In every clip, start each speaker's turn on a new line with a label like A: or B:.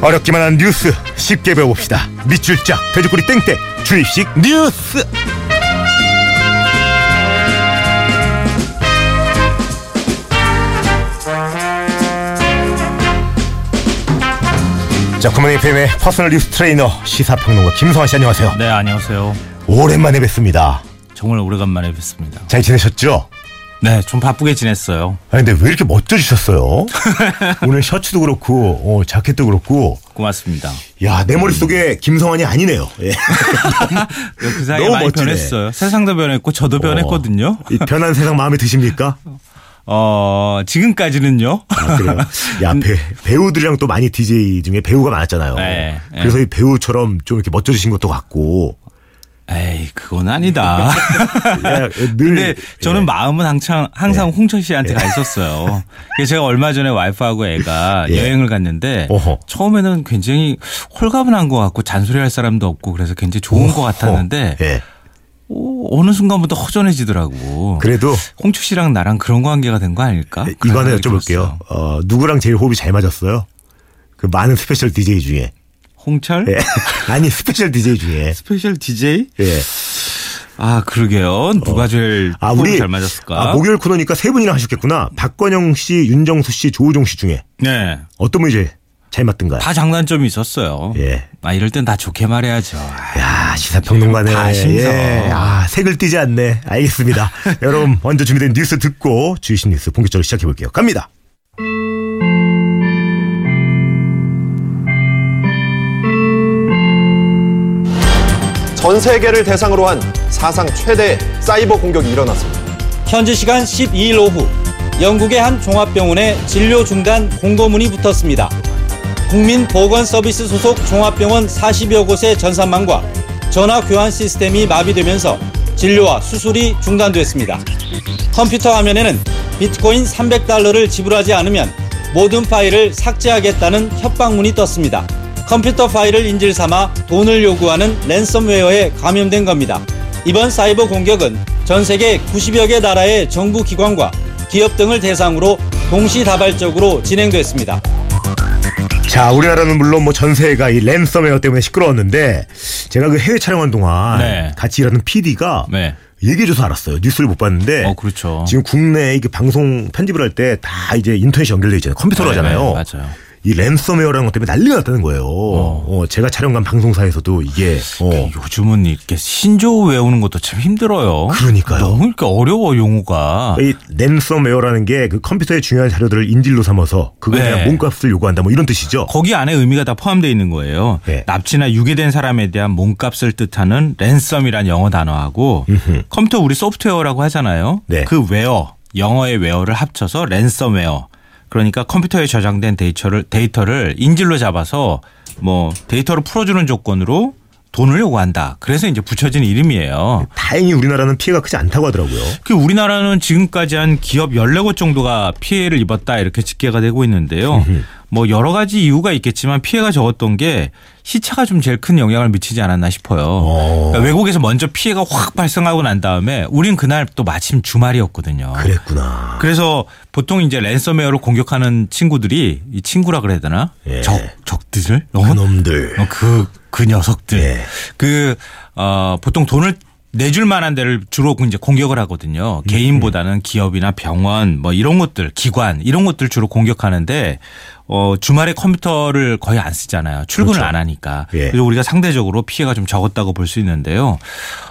A: 어렵기만 한 뉴스 쉽게 배워봅시다. 밑줄 짝 돼지꼬리 땡땡 주입식 뉴스. 자, 굿모닝 FM의 personal 뉴스 트레이너 시사평론가 김성환 씨 안녕하세요.
B: 네, 안녕하세요.
A: 오랜만에 뵙습니다.
B: 정말 오래간만에 뵙습니다.
A: 잘 지내셨죠?
B: 네, 좀 바쁘게 지냈어요.
A: 아 근데 왜 이렇게 멋져지셨어요? 오늘 셔츠도 그렇고 어, 자켓도 그렇고
B: 고맙습니다.
A: 야 내 머릿속에 김성환이 아니네요. 예.
B: 그 사이에
A: 너무
B: 많이
A: 멋지네.
B: 변했어요. 세상도 변했고 저도 변했거든요.
A: 이 변한 세상 마음에 드십니까?
B: 어, 지금까지는요.
A: 아, 그래요? 야, 배, 배우들이랑 또 많이 DJ 중에 배우가 많았잖아요.
B: 네, 네.
A: 그래서 이 배우처럼 좀 이렇게 멋져지신 것도 같고.
B: 에이, 그건 아니다. 근데 저는
A: 예.
B: 마음은 항상 항상 홍철 씨한테 가 있었어요. 그래서 제가 얼마 전에 와이프하고 애가
A: 예.
B: 여행을 갔는데. 처음에는 굉장히 홀가분한 것 같고 잔소리할 사람도 없고 그래서 굉장히 좋은 것 같았는데
A: 예.
B: 오, 어느 순간부터 허전해지더라고.
A: 그래도
B: 홍철 씨랑 나랑 그런 관계가 된 거 아닐까?
A: 이거 하나 여쭤볼게요.
B: 어,
A: 누구랑 제일 호흡이 잘 맞았어요? 그 많은 special DJ 중에.
B: 홍철?
A: 예. 아니, special DJ 중에.
B: special DJ?
A: 예.
B: 아 그러게요. 누가 제일
A: 아,
B: 호흡이
A: 우리.
B: 잘 맞았을까?
A: 아, 목요일 코너니까 세 분이나 하셨겠구나. 박건영 씨, 윤정수 씨, 조우종 씨 중에.
B: 네.
A: 어떤 분이 제일 잘 맞던가요?
B: 다 장단점이 있었어요.
A: 예.
B: 아 이럴 땐 다 좋게 말해야죠.
A: 야 시사평론가네.
B: 다 심서.
A: 예. 아, 색을 띠지 않네. 알겠습니다. 여러분, 먼저 준비된 뉴스 듣고 주이신 뉴스 본격적으로 시작해 볼게요. 갑니다.
C: 전 세계를 대상으로 한 사상 최대 사이버 공격이 일어났습니다.
D: 현지 시간 12일 오후 영국의 한 종합병원에 진료 중단 공고문이 붙었습니다. 국민보건서비스 소속 종합병원 40여 곳의 전산망과 전화 교환 시스템이 마비되면서 진료와 수술이 중단됐습니다. 컴퓨터 화면에는 비트코인 300달러를 지불하지 않으면 모든 파일을 삭제하겠다는 협박문이 떴습니다. 컴퓨터 파일을 인질 삼아 돈을 요구하는 랜섬웨어에 감염된 겁니다. 이번 사이버 공격은 전 세계 90여 개 나라의 정부 기관과 기업 등을 대상으로 동시다발적으로 진행됐습니다.
A: 자, 우리나라는 물론 뭐 전세가 이 랜섬웨어 때문에 시끄러웠는데 제가 그 해외 촬영한 동안
B: 네.
A: 같이 일하는 PD가
B: 네.
A: 얘기해줘서 알았어요. 뉴스를 못 봤는데.
B: 어 그렇죠.
A: 지금 국내에 이게 방송 편집을 할 때 다 이제 인터넷이 연결돼 있잖아요. 컴퓨터로
B: 네,
A: 하잖아요.
B: 네, 맞아요.
A: 이 랜섬웨어라는 것 때문에 난리가 났다는 거예요. 어, 제가 촬영한 방송사에서도 이게 어,
B: 요즘은 이렇게 신조어 외우는 것도 참 힘들어요.
A: 그러니까요.
B: 너무 이렇게 어려워 용어가.
A: 이 랜섬웨어라는 게 그 컴퓨터의 중요한 자료들을 인질로 삼아서 그거에
B: 네.
A: 대한 몸값을 요구한다 뭐 이런 뜻이죠.
B: 거기 안에 의미가 다 포함되어 있는 거예요.
A: 네.
B: 납치나 유괴된 사람에 대한 몸값을 뜻하는 ransom이란 영어 단어하고 컴퓨터 우리 소프트웨어라고 하잖아요.
A: 네.
B: 그 ware 영어의 ware를 합쳐서 랜섬웨어. 그러니까 컴퓨터에 저장된 데이터를 데이터를 인질로 잡아서 뭐 데이터를 풀어주는 조건으로 돈을 요구한다. 그래서 이제 붙여진 이름이에요.
A: 다행히 우리나라는 피해가 크지 않다고 하더라고요.
B: 그 우리나라는 지금까지 한 기업 14곳 정도가 피해를 입었다 이렇게 집계가 되고 있는데요. 뭐 여러 가지 이유가 있겠지만 피해가 적었던 게 시차가 좀 제일 큰 영향을 미치지 않았나 싶어요. 그러니까 외국에서 먼저 피해가 확 발생하고 난 다음에 우린 그날 또 마침 주말이었거든요.
A: 그랬구나.
B: 그래서 보통 이제 랜섬웨어로 공격하는 친구들이 이 친구라 그래야 되나?
A: 예.
B: 적 적들 어?
A: 그놈들.
B: 어, 그, 그 녀석들.
A: 예.
B: 그, 어, 보통 돈을 내줄 만한 데를 주로 이제 공격을 하거든요. 개인보다는 기업이나 병원 뭐 이런 것들, 기관 이런 것들 주로 공격하는데 어, 주말에 컴퓨터를 거의 안 쓰잖아요. 출근을
A: 그렇죠.
B: 안 하니까.
A: 예.
B: 그래서 우리가 상대적으로 피해가 좀 적었다고 볼 수 있는데요.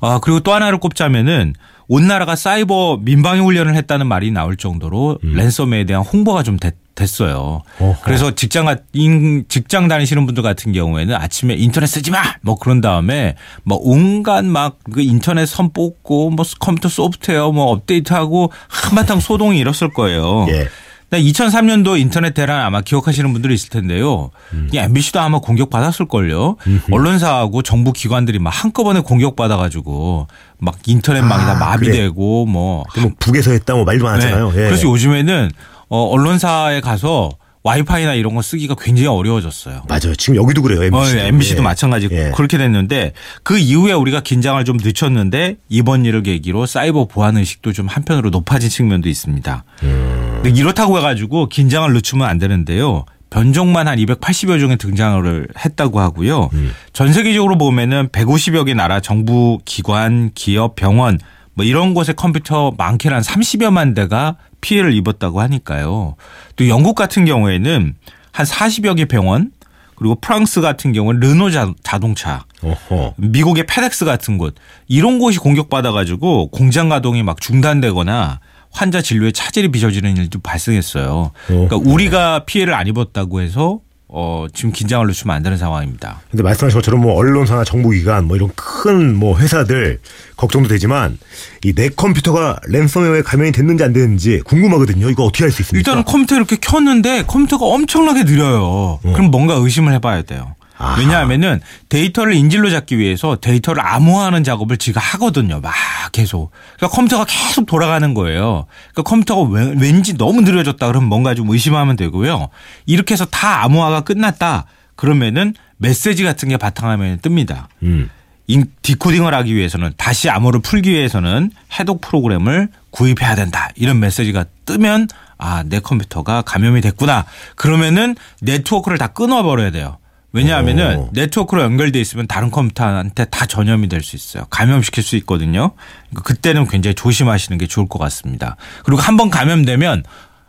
B: 아, 그리고 또 하나를 꼽자면은 온 나라가 사이버 민방위 훈련을 했다는 말이 나올 정도로 랜섬에 대한 홍보가 좀 됐, 됐어요.
A: 음. 어허.
B: 그래서 직장 가- 인- 직장 다니시는 분들 같은 경우에는 아침에 인터넷 쓰지 마! 뭐 그런 다음에 뭐 온갖 막 그 인터넷 선 뽑고 뭐 컴퓨터 소프트웨어 뭐 업데이트하고 한바탕 소동이 일었을 거예요.
A: 예.
B: 2003년도 인터넷 대란 아마 기억하시는 분들이 있을 텐데요.
A: 음.
B: 이 MBC도 아마 공격받았을 걸요. 언론사하고 정부 기관들이 막 한꺼번에 공격받아가지고 막 인터넷망이 다
A: 아,
B: 마비되고 뭐.
A: 그뭐 북에서 했다 뭐 말도 많았잖아요.
B: 네.
A: 예.
B: 그래서 요즘에는 어, 언론사에 가서 와이파이나 이런 거 쓰기가 굉장히 어려워졌어요.
A: 맞아요. 지금 여기도 그래요.
B: 어,
A: MBC. 도.
B: MBC도 마찬가지고
A: 예.
B: 그렇게 됐는데 그 이후에 우리가 긴장을 좀 늦췄는데 이번 일을 계기로 사이버 보안 의식도 좀 한편으로 높아진 측면도 있습니다.
A: 음.
B: 근데 이렇다고 해가지고 긴장을 늦추면 안 되는데요. 변종만 한 280여 종이 등장을 했다고 하고요.
A: 음.
B: 전 세계적으로 보면은 150여 개 나라 정부 기관, 기업, 병원 뭐 이런 곳에 컴퓨터 많게는 한 30여만 대가 피해를 입었다고 하니까요. 또 영국 같은 경우에는 한 40여 개 병원 그리고 프랑스 같은 경우는 르노 자, 자동차
A: 어허.
B: 미국의 페덱스 같은 곳 이런 곳이 공격받아 가지고 공장 가동이 막 중단되거나 환자 진료에 차질이 빚어지는 일도 발생했어요. 그러니까
A: 어.
B: 우리가 피해를 안 입었다고 해서 어 지금 긴장을 늦추면 안 되는 상황입니다.
A: 근데 말씀하신 것처럼 뭐 언론사나 정부기관 뭐 이런 큰 뭐 회사들 걱정도 되지만 이 내 컴퓨터가 랜섬웨어에 감염이 됐는지 안 됐는지 궁금하거든요. 이거 어떻게 할 수 있습니까?
B: 일단은 컴퓨터 이렇게 켰는데 컴퓨터가 엄청나게 느려요. 그럼 뭔가 의심을 해봐야 돼요.
A: 아하.
B: 왜냐하면은 데이터를 인질로 잡기 위해서 데이터를 암호화하는 작업을 지가 하거든요. 막 계속. 그러니까 컴퓨터가 계속 돌아가는 거예요. 그러니까 컴퓨터가 왜- 왠지 너무 느려졌다 그러면 뭔가 좀 의심하면 되고요. 이렇게 해서 다 암호화가 끝났다. 그러면은 메시지 같은 게 바탕화면에 뜹니다.
A: 음.
B: 인- 디코딩을 하기 위해서는 다시 암호를 풀기 위해서는 해독 프로그램을 구입해야 된다. 이런 메시지가 뜨면 아, 내 컴퓨터가 감염이 됐구나. 그러면은 네트워크를 다 끊어버려야 돼요. 왜냐하면은
A: 오.
B: 네트워크로 연결돼 있으면 다른 컴퓨터한테 다 전염이 될 수 있어요. 감염시킬 수 있거든요. 그러니까 그때는 굉장히 조심하시는 게 좋을 것 같습니다. 그리고 한번 감염되면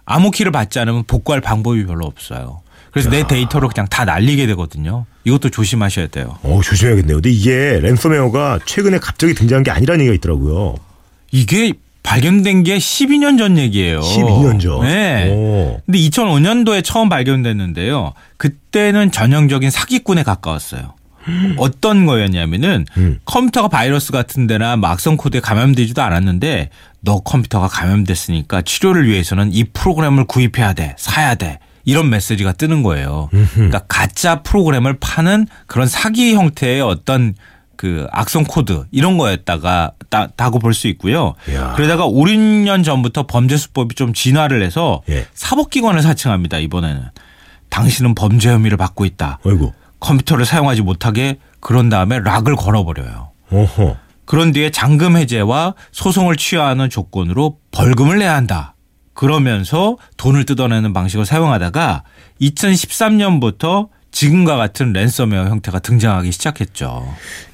B: 암호키를 받지 않으면 복구할 방법이 별로 없어요. 그래서 내 데이터를 그냥 다 날리게 되거든요. 이것도 조심하셔야 돼요.
A: 어, 조심해야겠네요. 근데 이게 랜섬웨어가 최근에 갑자기 등장한 게 아니라는 얘기가 있더라고요.
B: 이게 발견된 게 12년 전 얘기예요.
A: 12년 전.
B: 네.
A: 오.
B: 근데 2005년도에 처음 발견됐는데요. 그때는 전형적인 사기꾼에 가까웠어요. 어떤 거였냐면은
A: 음.
B: 컴퓨터가 바이러스 같은 데나 뭐 악성 코드에 감염되지도 않았는데 너 컴퓨터가 감염됐으니까 치료를 위해서는 이 프로그램을 구입해야 돼. 사야 돼. 이런 메시지가 뜨는 거예요. 그러니까 가짜 프로그램을 파는 그런 사기 형태의 어떤 그 악성 코드 이런 거였다가 따, 다고 볼 수 있고요.
A: 이야.
B: 그러다가 5, 6년 전부터 범죄 수법이 좀 진화를 해서
A: 예.
B: 사법기관을 사칭합니다. 이번에는 당신은 범죄 혐의를 받고 있다.
A: 어이구.
B: 컴퓨터를 사용하지 못하게 그런 다음에 lock을 걸어버려요.
A: 어허.
B: 그런 뒤에 잠금 해제와 소송을 취하하는 조건으로 벌금을 내야 한다. 그러면서 돈을 뜯어내는 방식을 사용하다가 2013년부터 지금과 같은 랜섬웨어 형태가 등장하기 시작했죠.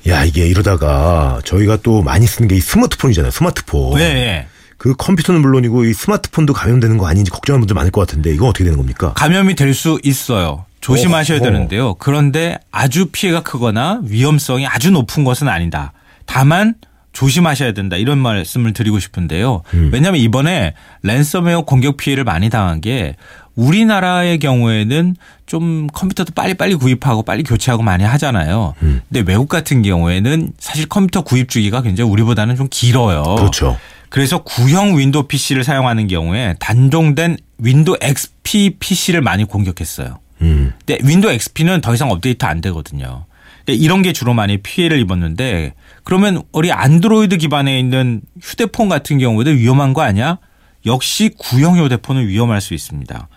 A: 야, 이게 이러다가 저희가 또 많이 쓰는 게 이 스마트폰이잖아요. 스마트폰.
B: 네.
A: 그 컴퓨터는 물론이고 이 스마트폰도 감염되는 거 아닌지 걱정하는 분들 많을 것 같은데 이거 어떻게 되는 겁니까?
B: 감염이 될 수 있어요. 조심하셔야
A: 어, 어.
B: 되는데요. 그런데 아주 피해가 크거나 위험성이 아주 높은 것은 아니다. 다만 조심하셔야 된다. 이런 말씀을 드리고 싶은데요.
A: 음.
B: 왜냐하면 이번에 랜섬웨어 공격 피해를 많이 당한 게 우리나라의 경우에는 좀 컴퓨터도 빨리빨리 구입하고 빨리 교체하고 많이 하잖아요.
A: 음.
B: 근데 외국 같은 경우에는 사실 컴퓨터 구입 주기가 굉장히 우리보다는 좀 길어요.
A: 그렇죠.
B: 그래서 구형 윈도우 PC를 사용하는 경우에 단종된 윈도우 XP PC를 많이 공격했어요.
A: 음.
B: 근데 윈도우 XP는 더 이상 업데이트 안 되거든요. 이런 게 주로 많이 피해를 입었는데 그러면 우리 안드로이드 기반에 있는 휴대폰 같은 경우에도 위험한 거 아니야? 역시 구형 휴대폰은 위험할 수 있습니다.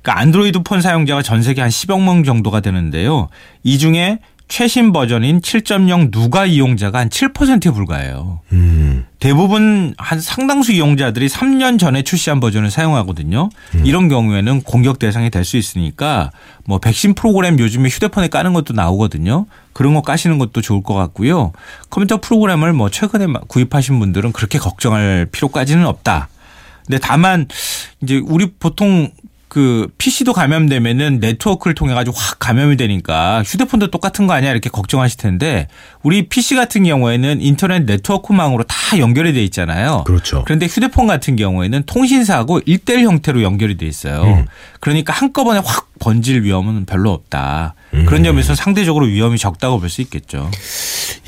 B: 그러니까 안드로이드 폰 사용자가 전 세계 한 10억 명 정도가 되는데요. 이 중에 최신 버전인 7.0 누가 이용자가 한 7%에 불과해요.
A: 음.
B: 대부분 한 상당수 이용자들이 3년 전에 출시한 버전을 사용하거든요. 이런 경우에는 공격 대상이 될 수 있으니까 뭐 백신 프로그램 요즘에 휴대폰에 까는 것도 나오거든요. 그런 거 까시는 것도 좋을 것 같고요. 컴퓨터 프로그램을 뭐 최근에 구입하신 분들은 그렇게 걱정할 필요까지는 없다. 근데 다만 이제 우리 보통 그 PC도 감염되면은 네트워크를 통해 가지고 확 감염이 되니까 휴대폰도 똑같은 거 아니야 이렇게 걱정하실 텐데 우리 PC 같은 경우에는 인터넷 네트워크망으로 다 연결이 돼 있잖아요.
A: 그렇죠.
B: 그런데 휴대폰 같은 경우에는 통신사하고 일대일 형태로 연결이 돼 있어요.
A: 음.
B: 그러니까 한꺼번에 확 번질 위험은 별로 없다.
A: 음.
B: 그런 점에서 상대적으로 위험이 적다고 볼 수 있겠죠.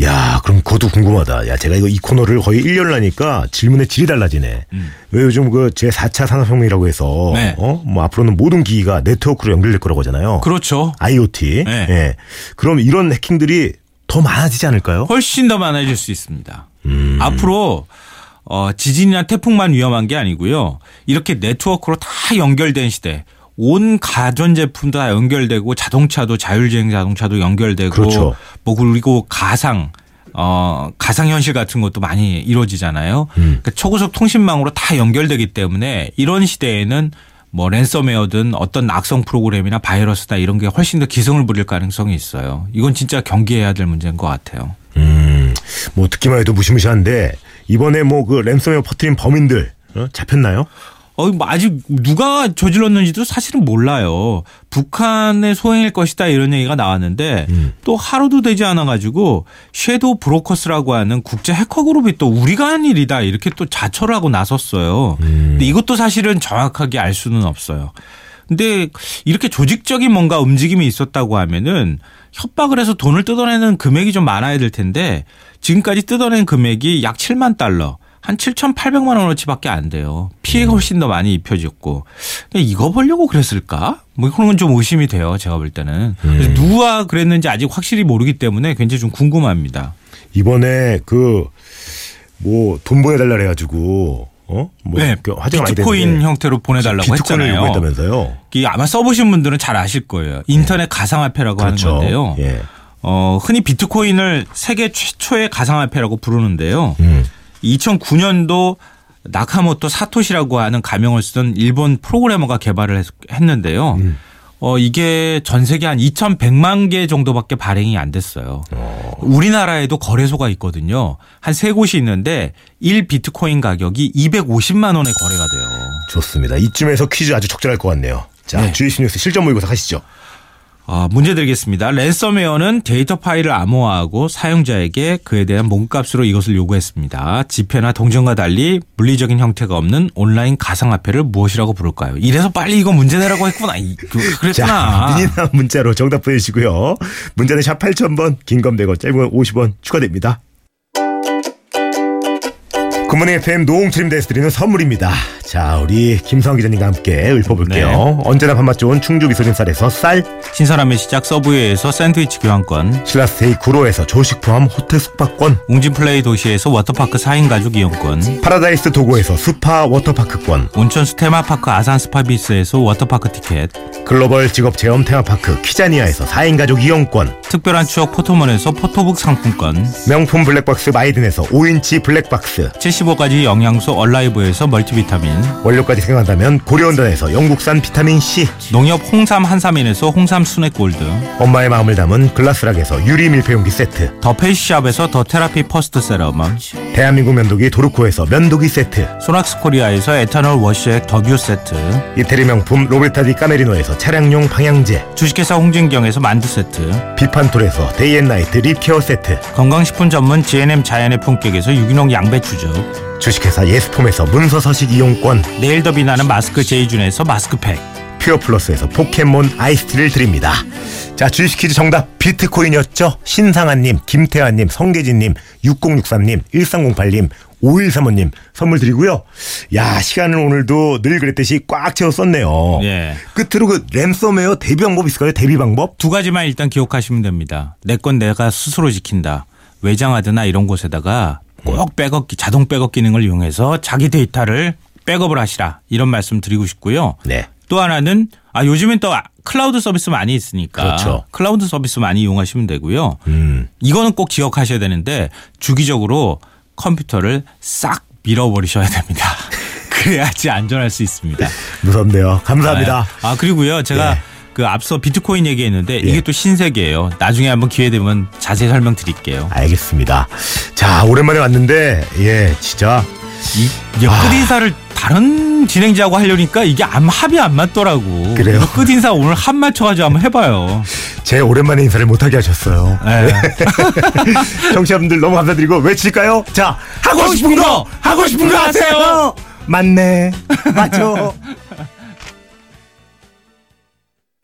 A: 야, 그럼 그것도 궁금하다. 야, 제가 이거 이 코너를 거의 1년을 하니까 질문의 질이 달라지네. 왜 요즘 그 제 4차 산업혁명이라고 해서
B: 음. 네.
A: 어? 뭐 앞으로는 모든 기기가 네트워크로 연결될 거라고 하잖아요.
B: 그렇죠.
A: IoT.
B: 네.
A: 예. 그럼 이런 해킹들이 더 많아지지 않을까요?
B: 훨씬 더 많아질 수 있습니다.
A: 음.
B: 앞으로 어, 지진이나 태풍만 위험한 게 아니고요. 이렇게 네트워크로 다 연결된 시대. 온 가전 제품도 다 연결되고 자동차도 자율주행 자동차도 연결되고
A: 그렇죠.
B: 뭐 그리고 가상 어 가상 현실 같은 것도 많이 이루어지잖아요.
A: 음.
B: 그러니까 초고속 통신망으로 다 연결되기 때문에 이런 시대에는 뭐 랜섬웨어든 어떤 악성 프로그램이나 바이러스다 이런 게 훨씬 더 기승을 부릴 가능성이 있어요. 이건 진짜 경계해야 될 문제인 것 같아요.
A: 음, 뭐 듣기만 해도 무시무시한데 이번에 뭐 그 랜섬웨어 퍼뜨린 범인들 어? 잡혔나요?
B: 어, 뭐 아직 누가 저질렀는지도 사실은 몰라요. 북한의 소행일 것이다 이런 얘기가 나왔는데
A: 음.
B: 또 하루도 되지 않아 가지고 섀도우 브로커스라고 하는 국제 해커 그룹이 또 우리가 한 일이다 이렇게 또 자처를 하고 나섰어요. 근데 이것도 사실은 정확하게 알 수는 없어요. 근데 이렇게 조직적인 뭔가 움직임이 있었다고 하면은 협박을 해서 돈을 뜯어내는 금액이 좀 많아야 될 텐데 지금까지 뜯어낸 금액이 약 7만 달러. 한 7,800만 원어치밖에 안 돼요. 피해가 훨씬 더 많이 입혀졌고. 이거 보려고 그랬을까? 뭐 그런 건 좀 의심이 돼요. 제가 볼 때는. 그래서 누가 그랬는지 아직 확실히 모르기 때문에 굉장히 좀 궁금합니다.
A: 이번에 그 뭐 돈 보내달라 그래가지고 어? 뭐
B: 네.
A: 그
B: 비트코인 형태로 보내달라고 했잖아요.
A: 요구했다면서요?
B: 이게 아마 써보신 분들은 잘 아실 거예요. 인터넷 가상화폐라고
A: 그렇죠.
B: 하는 건데요.
A: 예.
B: 어, 흔히 비트코인을 세계 최초의 가상화폐라고 부르는데요.
A: 음.
B: 2009년도 나카모토 사토시라고 하는 가명을 쓰던 일본 프로그래머가 개발을 했- 했는데요.
A: 음.
B: 어, 이게 전 세계 한 2,100만 개 정도밖에 발행이 안 됐어요. 우리나라에도 거래소가 있거든요. 한 세 곳이 있는데 1 비트코인 가격이 250만 원에 거래가 돼요.
A: 좋습니다. 이쯤에서 퀴즈 아주 적절할 것 같네요. 자,
B: 네.
A: 주이시 뉴스 실전 모의고사 하시죠.
B: 아, 문제 드리겠습니다. 랜섬웨어는 데이터 파일을 암호화하고 사용자에게 그에 대한 몸값으로 이것을 요구했습니다. 지폐나 동전과 달리 물리적인 형태가 없는 온라인 가상화폐를 무엇이라고 부를까요? 이래서 빨리 이거 문제 내라고 했구나. 이- 그-
A: 자,
B: 그랬구나.
A: 미니나 문자로 정답 보내주시고요. 문자는 샵 8000번, 긴 건 100원, 짧은 건 50원 추가됩니다. 굿모닝 FM 노홍철입니다에서 드리는 선물입니다. 자, 우리 김성 기자님과 함께 읊어볼게요.
B: 네.
A: 언제나 밥맛 좋은 충주 미소진 쌀에서 쌀,
B: 신선함의 시작 서브웨이에서 샌드위치 교환권,
A: 신라스테이 구로에서 조식 포함 호텔 숙박권,
B: 웅진플레이 도시에서 워터파크 4인 가족 이용권,
A: 파라다이스 도고에서 스파 워터파크권,
B: 온천수 테마파크 아산 스파비스에서 워터파크 티켓,
A: 글로벌 직업 체험 테마파크 키자니아에서 4인 가족 이용권,
B: 특별한 추억 포토몬에서 포토북 상품권,
A: 명품 블랙박스 마이든에서 5인치 블랙박스,
B: 75가지 영양소 얼라이브에서 멀티비타민,
A: 원료까지 생각한다면 고려은단에서 영국산 비타민C,
B: 농협 홍삼 한삼인에서 홍삼 순액 골드,
A: 엄마의 마음을 담은 글라스락에서 유리 밀폐용기 세트,
B: 더 페이스샵에서 더 테라피 퍼스트 세럼,
A: 대한민국 면도기 도르코에서 면도기 세트,
B: 소낙스 코리아에서 에터널 워시액 더뷰 세트,
A: 이태리 명품 로베르타 디 까메리노에서 차량용 방향제,
B: 주식회사 홍진경에서 만두 세트,
A: 비판톨에서 데이앤나이트 립케어 세트,
B: 건강식품 전문 GNM 자연의 품격에서 유기농 양배추즙,
A: 주식회사 예스폼에서 문서 서식 이용권,
B: 내일 더 빛나는 마스크 제이준에서 마스크팩,
A: 퓨어플러스에서 포켓몬 아이스티를 드립니다. 자, 주식 퀴즈 정답 비트코인이었죠? 신상한님, 김태환님, 성계진님, 6063님, 1308님, 5135님 선물 드리고요. 야, 시간을 오늘도 늘 그랬듯이 꽉 채워 썼네요.
B: 예.
A: 끝으로 그 랜섬웨어 대비 방법 있을까요? 대비 방법?
B: 두 가지만 일단 기억하시면 됩니다. 내 건 내가 스스로 지킨다. 외장하드나 이런 곳에다가 꼭 백업 기 자동 백업 기능을 이용해서 자기 데이터를 백업을 하시라 이런 말씀 드리고 싶고요.
A: 네.
B: 또 하나는 아 요즘엔 또 클라우드 서비스 많이 있으니까
A: 그렇죠.
B: 클라우드 서비스 많이 이용하시면 되고요.
A: 음.
B: 이거는 꼭 기억하셔야 되는데 주기적으로 컴퓨터를 싹 밀어버리셔야 됩니다. 그래야지 안전할 수 있습니다.
A: 무섭네요. 감사합니다.
B: 아, 아, 그리고요 제가
A: 예.
B: 그 앞서 비트코인 얘기했는데
A: 예.
B: 이게 또 신세계예요. 나중에 한번 기회 되면 자세히 설명드릴게요.
A: 알겠습니다. 자, 오랜만에 왔는데, 예, 진짜.
B: 이 이제 끝인사를 다른 진행자하고 하려니까 이게 안 합이 안 맞더라고.
A: 그래요?
B: 끝인사 오늘 합 맞춰가지고 한번 해봐요.
A: 제 오랜만에 인사를 못하게 하셨어요.
B: 네.
A: 청취자분들 너무 감사드리고 외칠까요? 자, 하고 싶은 거! 하고 싶은 거 하세요! 맞네. 맞죠?